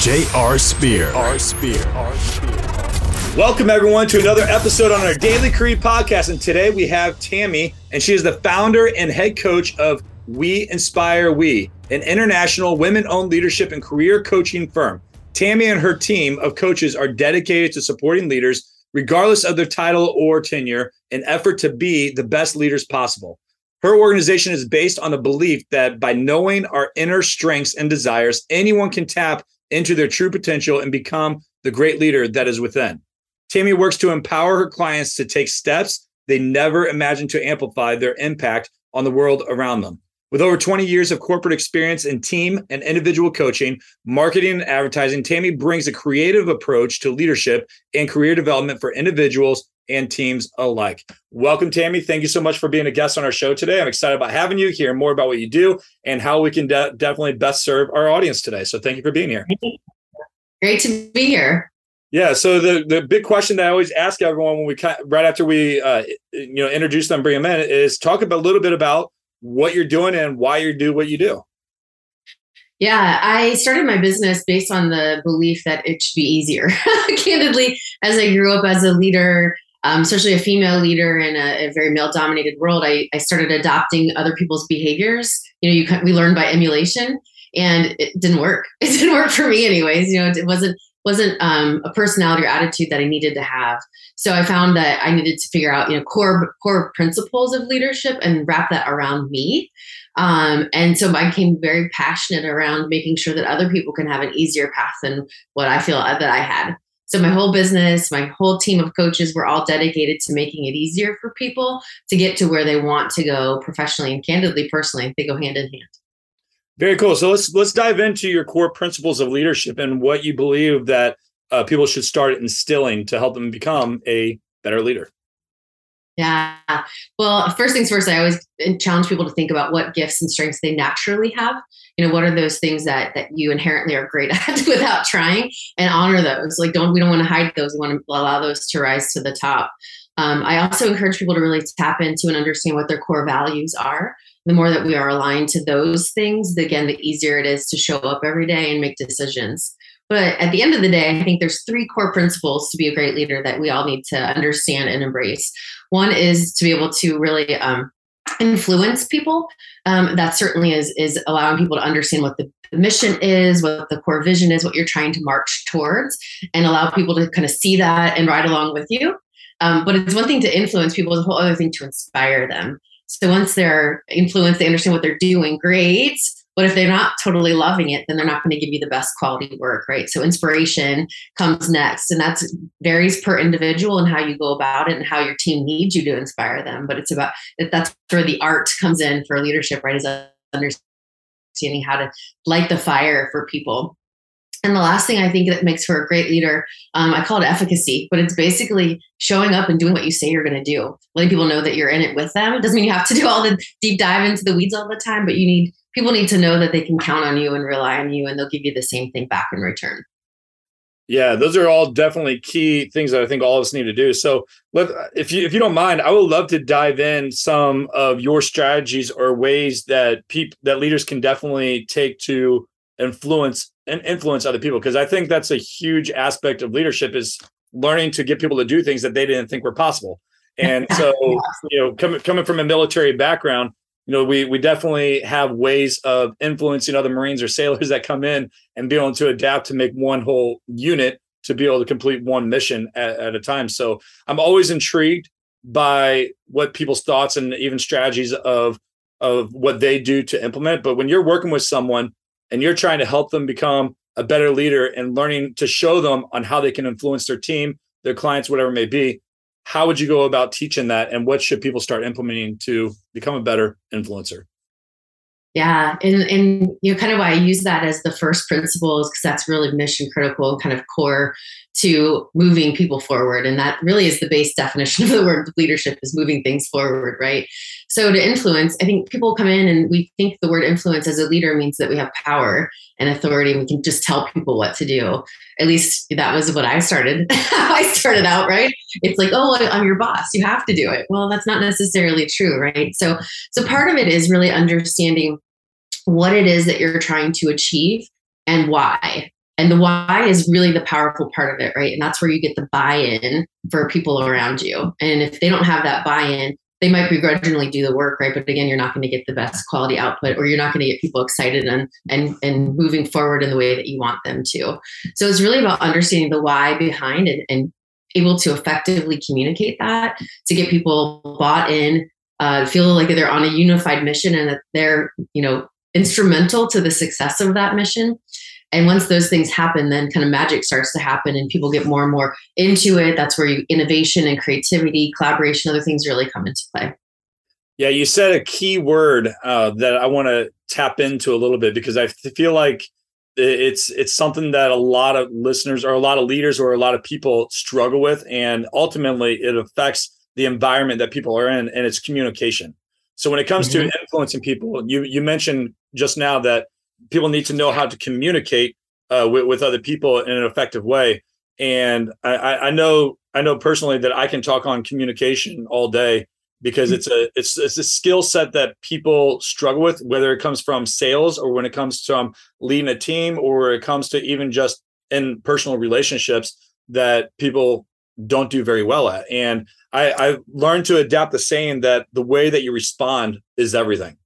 J.R. Spear. R. Spear. R. Spear. Welcome, everyone, to another episode on our Daily Creed podcast. And today we have Tami, and she is the founder and head coach of WeInspireWe, an international women owned leadership and career coaching firm. Tami and her team of coaches are dedicated to supporting leaders, regardless of their title or tenure, in effort to be the best leaders possible. Her organization is based on the belief that by knowing our inner strengths and desires, anyone can tap into their true potential and become the great leader that is within. Tami works to empower her clients to take steps they never imagined to amplify their impact on the world around them. With over 20 years of corporate experience in team and individual coaching, marketing, and advertising, Tami brings a creative approach to leadership and career development for individuals and teams alike. Welcome, Tami. Thank you so much for being a guest on our show today. I'm excited about having you, hear more about what you do, and how we can de- definitely best serve our audience today. So thank you for being here. Great to be here. Yeah. So the the big question that I always ask everyone when we right after we uh, you know introduce them, bring them in, is talk about a little bit about what you're doing and why you do what you do. Yeah, I started my business based on the belief that it should be easier. Candidly, as I grew up as a leader, um, especially a female leader in a, a very male dominated world, I, I, started adopting other people's behaviors. You know, you we learn by emulation, and it didn't work. It didn't work for me, anyways. You know, it, wasn't wasn't um, a personality or attitude that I needed to have. So I found that I needed to figure out, you know, core core principles of leadership and wrap that around me. Um, and so I became very passionate around making sure that other people can have an easier path than what I feel that I had. So my whole business, my whole team of coaches, were all dedicated to making it easier for people to get to where they want to go professionally and candidly, personally. They go hand in hand. Very cool. So let's let's dive into your core principles of leadership and what you believe that uh, people should start instilling to help them become a better leader. Yeah. Well, first things first, I always challenge people to think about what gifts and strengths they naturally have. You know, what are those things that that you inherently are great at without trying, and honor those. Like, don't we don't want to hide those. We want to allow those to rise to the top. Um, I also encourage people to really tap into and understand what their core values are the more that we are aligned to those things, again, the easier it is to show up every day and make decisions. But at the end of the day, I think there's three core principles to be a great leader that we all need to understand and embrace. One is to be able to really um, influence people. Um, that certainly is is allowing people to understand what the mission is, what the core vision is, what you're trying to march towards, and allow people to kind of see that and ride along with you. Um, but it's one thing to influence people; it's a whole other thing to inspire them. So once they're influenced, they understand what they're doing, great. But if they're not totally loving it, then they're not going to give you the best quality work, right? So inspiration comes next, and that varies per individual and how you go about it and how your team needs you to inspire them. But it's about that's where the art comes in for leadership, right? Is understanding how to light the fire for people. And the last thing I think that makes for a great leader, um, I call it efficacy, but it's basically showing up and doing what you say you're going to do. Letting people know that you're in it with them. It doesn't mean you have to do all the deep dive into the weeds all the time, but you need people need to know that they can count on you and rely on you, and they'll give you the same thing back in return. Yeah, those are all definitely key things that I think all of us need to do. So, let, if you if you don't mind, I would love to dive in some of your strategies or ways that people that leaders can definitely take to influence and influence other people because I think that's a huge aspect of leadership is learning to get people to do things that they didn't think were possible. And so, you know, coming coming from a military background, you know, we we definitely have ways of influencing other Marines or sailors that come in and be able to adapt to make one whole unit to be able to complete one mission at, at a time. So I'm always intrigued by what people's thoughts and even strategies of of what they do to implement. But when you're working with someone and you're trying to help them become a better leader and learning to show them on how they can influence their team, their clients, whatever it may be, how would you go about teaching that and what should people start implementing to become a better influencer? Yeah, and and you know, kind of why I use that as the first principle is because that's really mission critical and kind of core to moving people forward. And that really is the base definition of the word leadership is moving things forward, right? So to influence, I think people come in and we think the word influence as a leader means that we have power and authority and we can just tell people what to do. At least that was what I started. I started out, right? It's like, oh, I'm your boss. You have to do it. Well, that's not necessarily true, right? So so part of it is really understanding what it is that you're trying to achieve and why. And the why is really the powerful part of it, right? And that's where you get the buy in for people around you. And if they don't have that buy in, they might begrudgingly do the work, right? But again, you're not going to get the best quality output or you're not going to get people excited and, and, and moving forward in the way that you want them to. So it's really about understanding the why behind it and able to effectively communicate that to get people bought in, uh, feel like they're on a unified mission and that they're, you know, instrumental to the success of that mission. And once those things happen, then kind of magic starts to happen and people get more and more into it. That's where you, innovation and creativity, collaboration, other things really come into play. Yeah, you said a key word uh, that I want to tap into a little bit because I feel like it's it's something that a lot of listeners or a lot of leaders or a lot of people struggle with, and ultimately it affects the environment that people are in, and it's communication. So when it comes mm-hmm. to influencing people, you you mentioned just now that people need to know how to communicate uh, with, with other people in an effective way. And I, I know I know personally that I can talk on communication all day because it's a it's it's a skill set that people struggle with, whether it comes from sales or when it comes from leading a team or it comes to even just in personal relationships that people don't do very well at. And I, I learned to adapt the saying that the way that you respond is everything.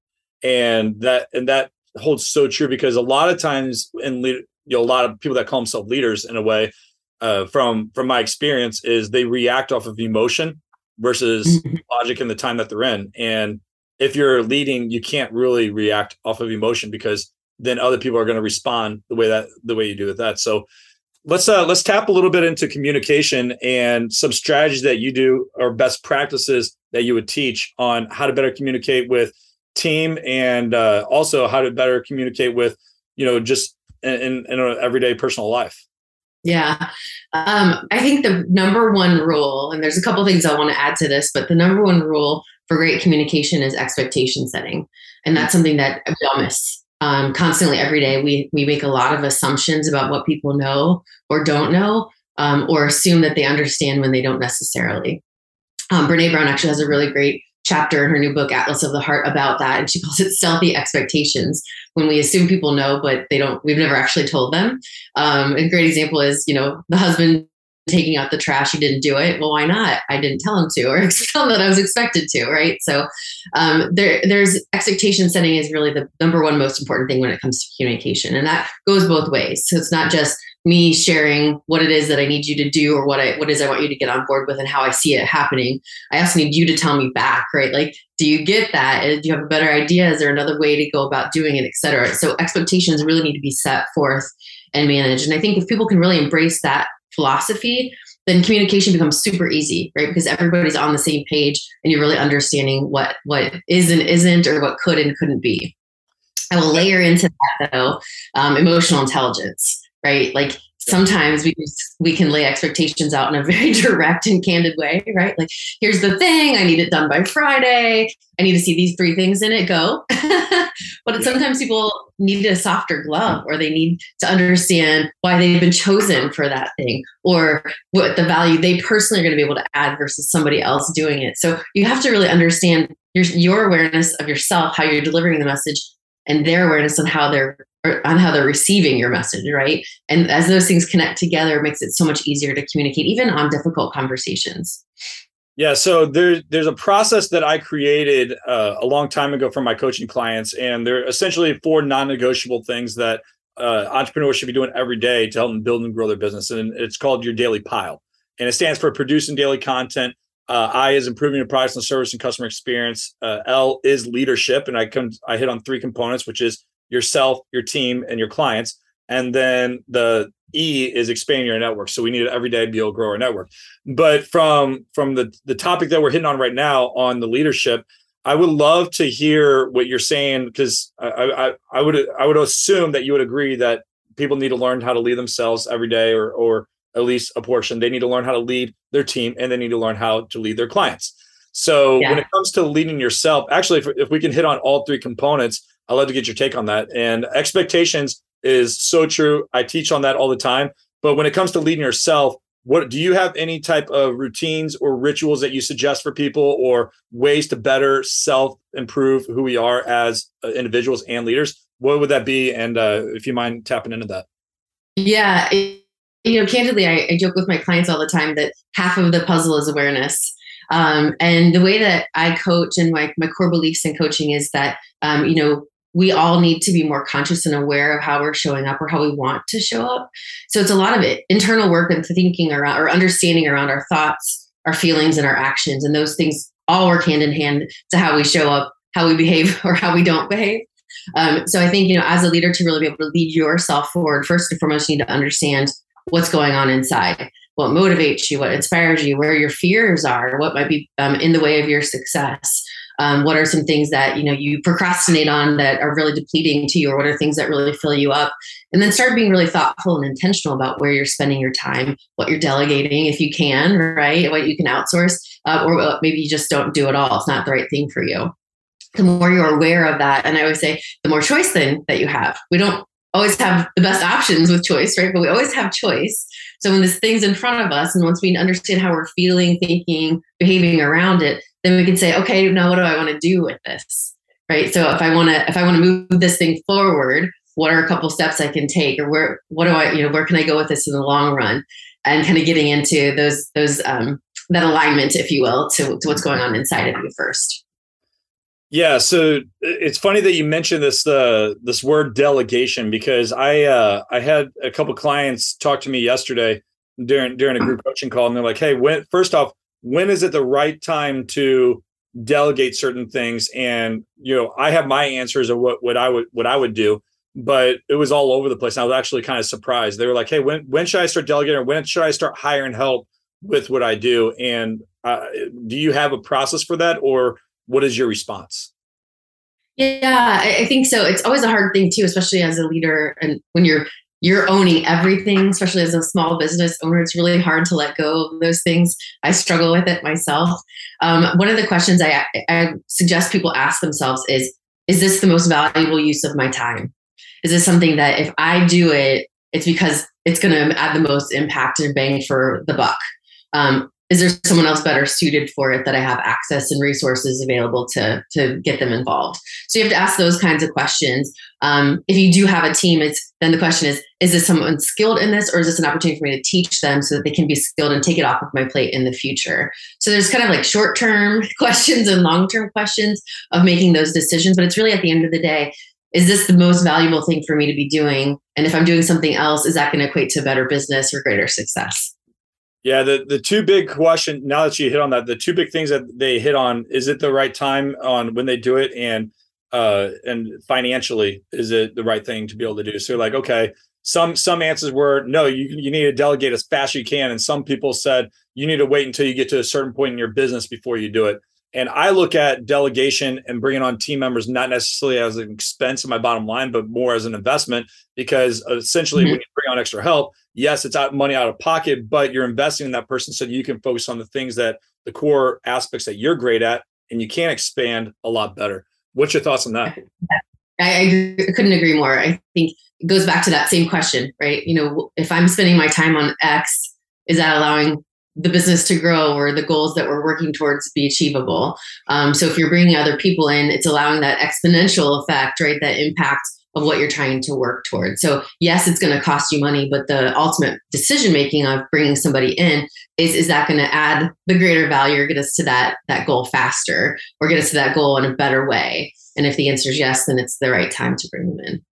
And that and that holds so true because a lot of times in lead, you know, a lot of people that call themselves leaders in a way, uh, from from my experience, is they react off of emotion versus mm-hmm. logic in the time that they're in. And if you're leading, you can't really react off of emotion because then other people are going to respond the way that the way you do with that. So let's uh let's tap a little bit into communication and some strategies that you do or best practices that you would teach on how to better communicate with team and uh, also how to better communicate with you know just in, in an everyday personal life. Yeah. Um, i think the number one rule and there's a couple things i want to add to this but the number one rule for great communication is expectation setting. And that's something that we all miss um, constantly every day. We we make a lot of assumptions about what people know or don't know um, or assume that they understand when they don't necessarily. Um, Brené Brown actually has a really great chapter in her new book atlas of the heart about that. And she calls it stealthy expectations when we assume people know but they don't we've never actually told them. Um, a great example is you know the husband taking out the trash he didn't do it. Well why not? I didn't tell him to or tell him that i was expected to right? So um, there, there's expectation setting is really the number one most important thing when it comes to communication. And that goes both ways. So it's not just me sharing what it is that I need you to do or what I what is I want you to get on board with and how I see it happening. I also need you to tell me back, right? Like, do you get that? Do you have a better idea? Is there another way to go about doing it, et cetera? So expectations really need to be set forth and managed. And I think if people can really embrace that philosophy, then communication becomes super easy, right? Because everybody's on the same page and you're really understanding what what is and isn't or what could and couldn't be. I will layer into that though um, emotional intelligence right? Like sometimes we we can lay expectations out in a very direct and candid way, right? Like here's the thing, I need it done by Friday. I need to see these three things in it go. but sometimes people need a softer glove or they need to understand why they've been chosen for that thing or what the value they personally are going to be able to add versus somebody else doing it. So you have to really understand your your awareness of yourself, how you're delivering the message and their awareness on how they're on how they're receiving your message, right? And as those things connect together, it makes it so much easier to communicate, even on difficult conversations. Yeah, so there, there's a process that I created uh, a long time ago for my coaching clients, and they're essentially four non-negotiable things that uh, entrepreneurs should be doing every day to help them build and grow their business. And it's called your daily pile, and it stands for producing daily content. Uh, I is improving your products and service and customer experience. Uh, L is leadership, and I come I hit on three components, which is yourself, your team, and your clients. And then the E is expanding your network. So we need to every day be able to grow our network. But from from the the topic that we're hitting on right now on the leadership, I would love to hear what you're saying because I, I I would I would assume that you would agree that people need to learn how to lead themselves every day or or at least a portion. They need to learn how to lead their team and they need to learn how to lead their clients. So yeah. when it comes to leading yourself, actually, if, if we can hit on all three components, I'd love to get your take on that. And expectations is so true. I teach on that all the time. But when it comes to leading yourself, what do you have any type of routines or rituals that you suggest for people or ways to better self improve who we are as uh, individuals and leaders? What would that be? And uh, if you mind tapping into that. Yeah. You know, candidly, I, I, joke with my clients all the time that half of the puzzle is awareness. Um, and the way that I coach and my, my core beliefs in coaching is that, um, you know, we all need to be more conscious and aware of how we're showing up or how we want to show up. So it's a lot of it internal work and thinking around or understanding around our thoughts, our feelings, and our actions. And those things all work hand in hand to how we show up, how we behave, or how we don't behave. Um, so I think, you know, as a leader to really be able to lead yourself forward, first and foremost, you need to understand what's going on inside, what motivates you, what inspires you, where your fears are, what might be um, in the way of your success. Um, what are some things that you know you procrastinate on that are really depleting to you or what are things that really fill you up? And then start being really thoughtful and intentional about where you're spending your time what you're delegating if you can right? What you can outsource uh, or maybe you just don't do it all. It's not the right thing for you. The more you're aware of that and i would say the more choice then that you have. We don't always have the best options with choice right? But we always have choice. So when this thing's in front of us and once we understand how we're feeling thinking behaving around it then we can say, okay, now what do I want to do with this? Right. So if I want to, if I want to move this thing forward, what are a couple steps I can take, or where, what do I, you know, where can I go with this in the long run? And kind of getting into those, those, um, that alignment, if you will, to, to what's going on inside of you first. Yeah, so it's funny that you mentioned this uh, this word delegation because I uh, I had a couple clients talk to me yesterday during during a group coaching call and they're like, "Hey, when first off, when is it the right time to delegate certain things? And you know i have my answers of what, what i would what i would do but it was all over the place. And i was actually kind of surprised. They were like hey when when should i start delegating? Or when should i start hiring help with what i do? And uh, do you have a process for that? Or what is your response? Yeah i think so. It's always a hard thing too especially as a leader and when you're you're owning everything, especially as a small business owner. It's really hard to let go of those things. I struggle with it myself. Um, one of the questions I, I suggest people ask themselves is Is this the most valuable use of my time? Is this something that if I do it, it's because it's going to add the most impact and bang for the buck? Um, is there someone else better suited for it that I have access and resources available to to get them involved? So you have to ask those kinds of questions. Um, if you do have a team, it's then the question is: Is this someone skilled in this, or is this an opportunity for me to teach them so that they can be skilled and take it off of my plate in the future? So there's kind of like short term questions and long term questions of making those decisions, but it's really at the end of the day. Is this the most valuable thing for me to be doing? And if I'm doing something else, is that going to equate to better business or greater success? Yeah, the the two big question now that you hit on that, the two big things that they hit on is it the right time on when they do it and uh and financially is it the right thing to be able to do? So like, okay, some some answers were no, you you need to delegate as fast as you can, and some people said you need to wait until you get to a certain point in your business before you do it. And I look at delegation and bringing on team members not necessarily as an expense in my bottom line, but more as an investment because essentially mm-hmm. when you bring on extra help, yes, it's out money out of pocket, but you're investing in that person so that you can focus on the things that the core aspects that you're great at and you can expand a lot better. What's your thoughts on that? I, I couldn't agree more. I think it goes back to that same question, right? You know, if I'm spending my time on X, is that allowing the business to grow or the goals that we're working towards be achievable? Um, so if you're bringing other people in, it's allowing that exponential effect, right? That impact of what you're trying to work towards. So yes, it's going to cost you money, but the ultimate decision making of bringing somebody in is is that going to add the greater value or get us to that that goal faster or get us to that goal in a better way? And if the answer is yes, then it's the right time to bring them in.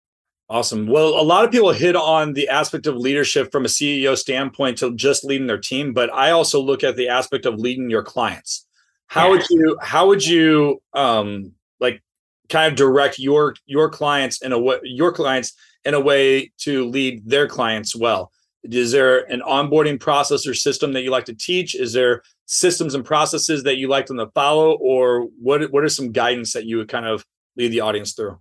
Awesome. Well, a lot of people hit on the aspect of leadership from a CEO standpoint to just leading their team, but I also look at the aspect of leading your clients. How yeah. would you how would you um like kind of direct your your clients in a way your clients in a way to lead their clients well is there an onboarding process or system that you like to teach is there systems and processes that you like them to follow or what what are some guidance that you would kind of lead the audience through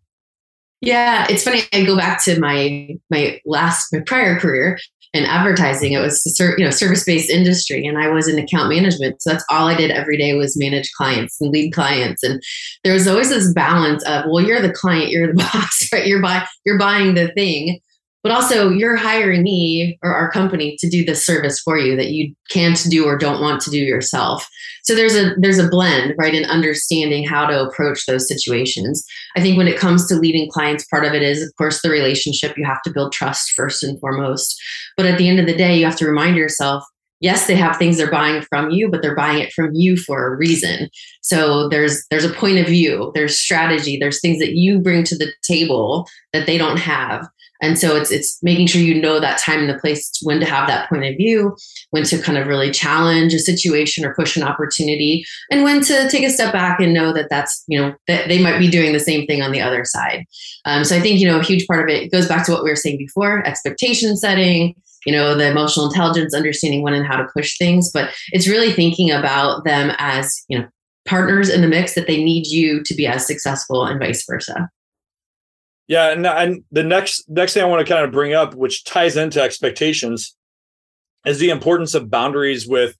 yeah it's funny i go back to my my last my prior career in advertising. It was you know service based industry, and I was in account management. So that's all I did every day was manage clients and lead clients. And there was always this balance of well, you're the client, you're the boss, right? You're buy you're buying the thing, but also you're hiring me or our company to do this service for you that you can't do or don't want to do yourself. So there's a there's a blend right in understanding how to approach those situations. I think when it comes to leading clients part of it is of course the relationship. You have to build trust first and foremost. But at the end of the day you have to remind yourself yes they have things they're buying from you but they're buying it from you for a reason. So there's there's a point of view there's strategy there's things that you bring to the table that they don't have and so it's it's making sure you know that time and the place when to have that point of view, when to kind of really challenge a situation or push an opportunity, and when to take a step back and know that that's you know that they might be doing the same thing on the other side. Um, so I think you know a huge part of it goes back to what we were saying before: expectation setting, you know the emotional intelligence understanding when and how to push things but it's really thinking about them as you know partners in the mix that they need you to be as successful and vice versa yeah, and, and the next next thing I want to kind of bring up, which ties into expectations, is the importance of boundaries with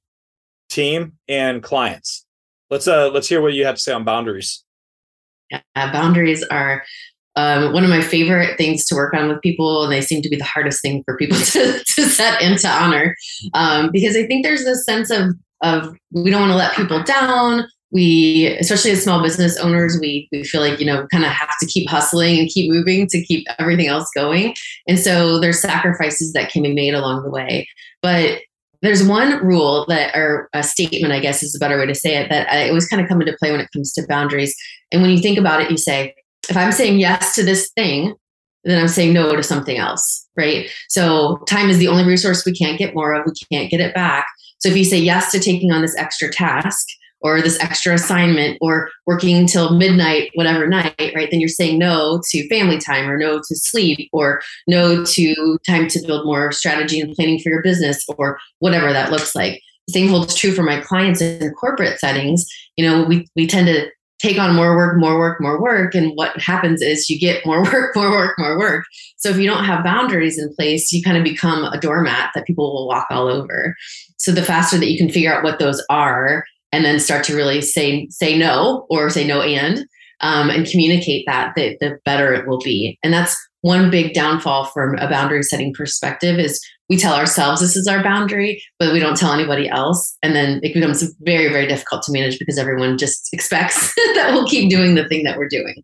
team and clients. Let's uh let's hear what you have to say on boundaries. Yeah, boundaries are um, one of my favorite things to work on with people, and they seem to be the hardest thing for people to, to set and to honor, um, because I think there's this sense of of we don't want to let people down we especially as small business owners we we feel like you know kind of have to keep hustling and keep moving to keep everything else going. And so there's sacrifices that can be made along the way. But there's one rule that or a statement i guess is a better way to say it that I always kind of come into play when it comes to boundaries. And when you think about it you say if i'm saying yes to this thing then i'm saying no to something else right? So time is the only resource we can't get more of. We can't get it back. So if you say yes to taking on this extra task or this extra assignment or working until midnight, whatever night, right? Then you're saying no to family time or no to sleep or no to time to build more strategy and planning for your business or whatever that looks like. The same holds true for my clients in corporate settings. You know, we, we tend to take on more work, more work, more work. And what happens is you get more work, more work, more work. So if you don't have boundaries in place, you kind of become a doormat that people will walk all over. So the faster that you can figure out what those are and then start to really say say no or say no and um, and communicate that, the, the better it will be. And that's one big downfall from a boundary setting perspective is we tell ourselves this is our boundary, but we don't tell anybody else. And then it becomes very, very difficult to manage because everyone just expects that we'll keep doing the thing that we're doing.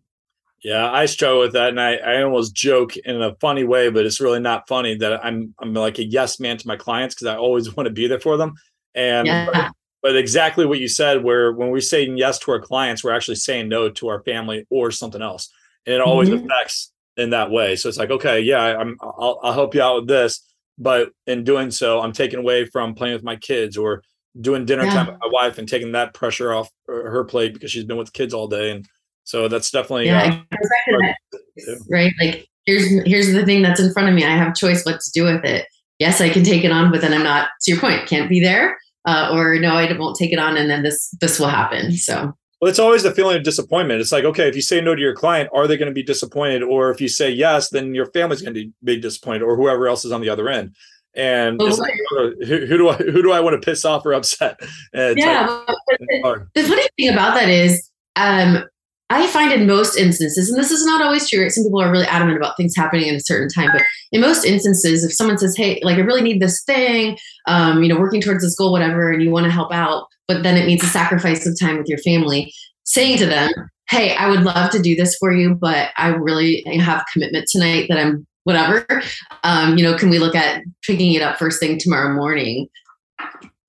Yeah, I struggle with that, and I, I almost joke in a funny way, but it's really not funny that I'm I'm like a yes man to my clients because I always want to be there for them. And yeah but exactly what you said where when we're saying yes to our clients we're actually saying no to our family or something else. And it always mm-hmm. affects in that way. So it's like okay yeah i'm I'll, I'll help you out with this. But in doing so i'm taking away from playing with my kids or doing dinner yeah. time with my wife and taking that pressure off her plate because she's been with kids all day. And so that's definitely yeah, uh, right like here's here's the thing that's in front of me. I have choice what to do with it. Yes i can take it on but then i'm not to your point can't be there uh, or no, I won't take it on, and then this this will happen. So. Well, it's always the feeling of disappointment. It's like, okay, if you say no to your client, are they going to be disappointed? Or if you say yes, then your family's going to be disappointed, or whoever else is on the other end. And like, oh, who, who, do I who do I want to piss off or upset? yeah, the, the funny thing about that is, um, I find in most instances, and this is not always true, right? Some people are really adamant about things happening in a certain time, but in most instances, if someone says, "Hey, like I really need this thing," um, you know, working towards this goal, whatever, and you want to help out, but then it means a sacrifice of time with your family, saying to them, "Hey, I would love to do this for you, but I really have commitment tonight that I'm whatever. Um, you know, can we look at picking it up first thing tomorrow morning?"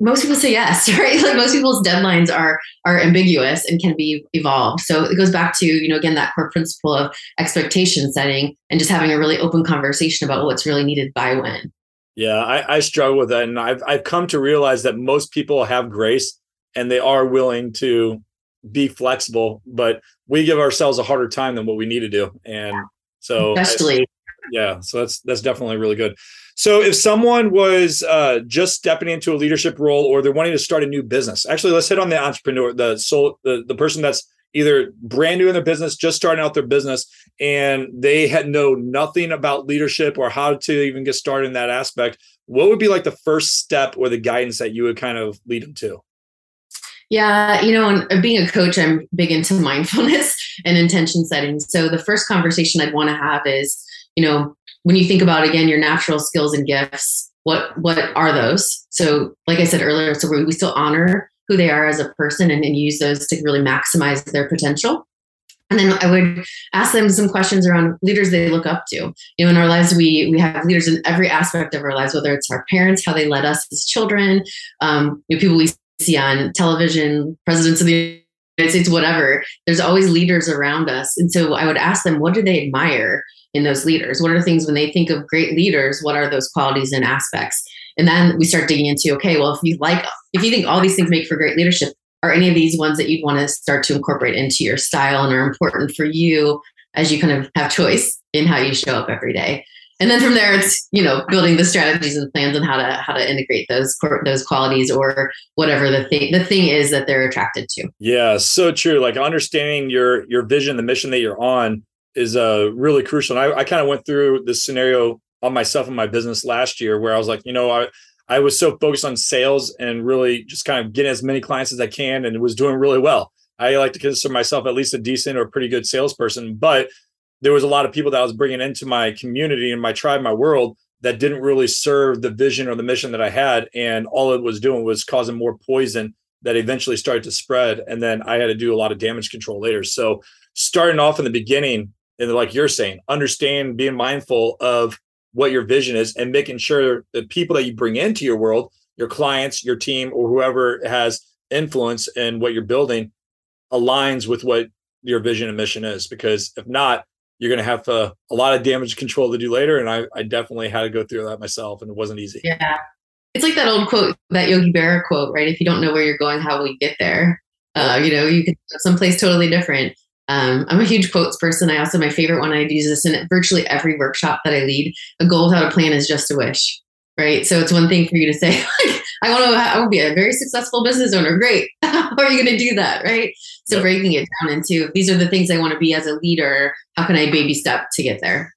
Most people say yes, right? Like most people's deadlines are are ambiguous and can be evolved. So it goes back to, you know, again, that core principle of expectation setting and just having a really open conversation about what's really needed by when. Yeah, I, I struggle with that. And I've I've come to realize that most people have grace and they are willing to be flexible, but we give ourselves a harder time than what we need to do. And so especially I, yeah, so that's that's definitely really good. So if someone was uh, just stepping into a leadership role or they're wanting to start a new business, actually, let's hit on the entrepreneur, the soul, the, the person that's either brand new in their business, just starting out their business, and they had know nothing about leadership or how to even get started in that aspect, what would be like the first step or the guidance that you would kind of lead them to? Yeah, you know, and being a coach, I'm big into mindfulness and intention setting. So the first conversation I'd want to have is, you know, when you think about again your natural skills and gifts, what what are those? So, like I said earlier, so we, still honor who they are as a person and, and use those to really maximize their potential. And then I would ask them some questions around leaders they look up to. You know, in our lives, we we have leaders in every aspect of our lives, whether it's our parents, how they led us as children, um, you know, people we see on television, presidents of the United States, whatever. There's always leaders around us, and so I would ask them, what do they admire in those leaders? What are things when they think of great leaders? What are those qualities and aspects? And then we start digging into, okay, well, if you like, if you think all these things make for great leadership, are any of these ones that you'd want to start to incorporate into your style and are important for you as you kind of have choice in how you show up every day? And then from there, it's you know building the strategies and plans on how to how to integrate those those qualities or whatever the thing the thing is that they're attracted to. Yeah, so true. Like understanding your your vision, the mission that you're on is uh really crucial. And I, I kind of went through this scenario on myself and my business last year where I was like, you know, I I was so focused on sales and really just kind of getting as many clients as I can and was doing really well. I like to consider myself at least a decent or pretty good salesperson, but there was a lot of people that I was bringing into my community and my tribe, my world that didn't really serve the vision or the mission that I had. And all it was doing was causing more poison that eventually started to spread. And then I had to do a lot of damage control later. So starting off in the beginning, and like you're saying, understand, being mindful of what your vision is and making sure the people that you bring into your world, your clients, your team, or whoever has influence in what you're building aligns with what your vision and mission is. Because if not, you're going to have uh, a lot of damage control to do later. And I, I definitely had to go through that myself, and it wasn't easy. Yeah. It's like that old quote, that Yogi Berra quote, right? If you don't know where you're going, how will you get there? Uh, you know, you could someplace totally different. Um, I'm a huge quotes person. I also, my favorite one, I use this in virtually every workshop that I lead. A goal without a plan is just a wish, right? So it's one thing for you to say, I want to, I want to be a very successful business owner. Great. How are you going to do that, right? So yep. breaking it down into these are the things I want to be as a leader. How can I baby step to get there?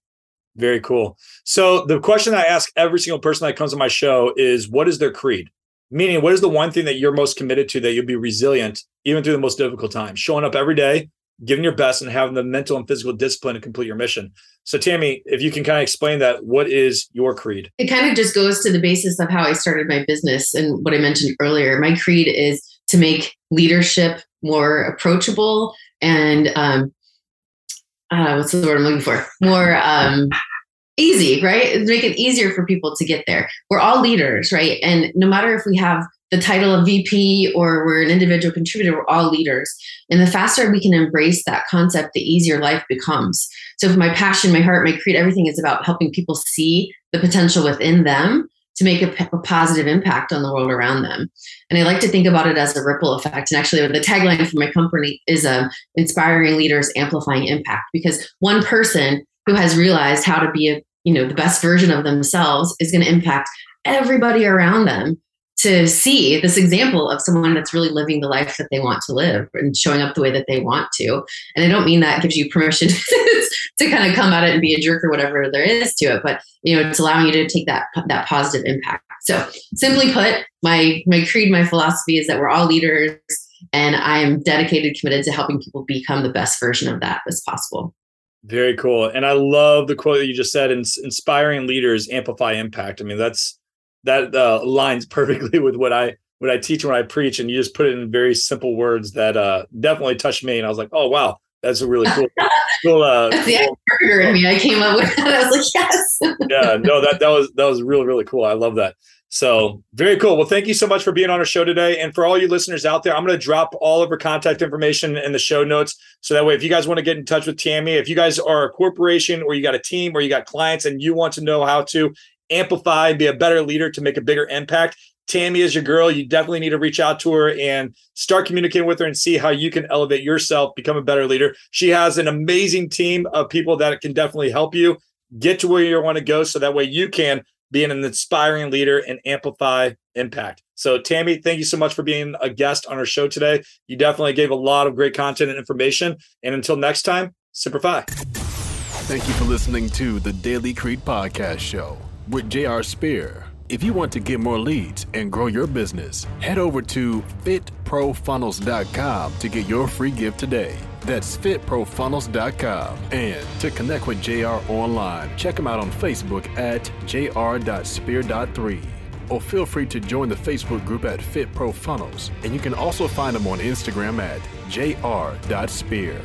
Very cool. So the question I ask every single person that comes on my show is, what is their creed? Meaning, what is the one thing that you're most committed to that you'll be resilient even through the most difficult times? Showing up every day, giving your best and having the mental and physical discipline to complete your mission. So, Tami, if you can kind of explain that, what is your creed? It kind of just goes to the basis of how I started my business and what I mentioned earlier. My creed is to make leadership more approachable and um, uh, what's the word I'm looking for? More um, easy, right? Make it easier for people to get there. We're all leaders, right? And no matter if we have the title of VP or we're an individual contributor, we're all leaders. And the faster we can embrace that concept, the easier life becomes. So, if my passion, my heart, my creed, everything is about helping people see the potential within them to make a, positive impact on the world around them. And I like to think about it as a ripple effect. And actually, the tagline for my company is um, inspiring leaders, amplifying impact, because one person who has realized how to be a you know the best version of themselves is going to impact everybody around them to see this example of someone that's really living the life that they want to live and showing up the way that they want to. And I don't mean that gives you permission to kind of come at it and be a jerk or whatever there is to it, but you know, it's allowing you to take that that positive impact. So simply put, my my creed, my philosophy is that we're all leaders and I am dedicated, committed to helping people become the best version of that as possible. Very cool. And I love the quote that you just said, inspiring leaders amplify impact. I mean, that's that uh, aligns perfectly with what I what I teach when I preach, and you just put it in very simple words that uh, definitely touched me. And I was like, oh wow, that's a really cool. cool uh, that's the cool, in me. I came up with that. I was like, yes. yeah, no, that that was that was really really cool. I love that. So very cool. Well, thank you so much for being on our show today. And for all you listeners out there, I'm going to drop all of her contact information in the show notes. So that way, if you guys want to get in touch with Tami, if you guys are a corporation or you got a team or you got clients and you want to know how to amplify, be a better leader to make a bigger impact. Tami is your girl. You definitely need to reach out to her and start communicating with her and see how you can elevate yourself, become a better leader. She has an amazing team of people that can definitely help you get to where you want to go so that way you can be an inspiring leader and amplify impact. So, Tami, thank you so much for being a guest on our show today. You definitely gave a lot of great content and information. And until next time, Semper Fi. Thank you for listening to the Daily Creed Podcast Show with J.R. Spear. If you want to get more leads and grow your business, head over to fitprofunnels.com to get your free gift today. That's fitprofunnels.com. And to connect with JR online, check him out on Facebook at jr.spear.3 or feel free to join the Facebook group at Fit Pro Funnels. And you can also find him on Instagram at jr.spear.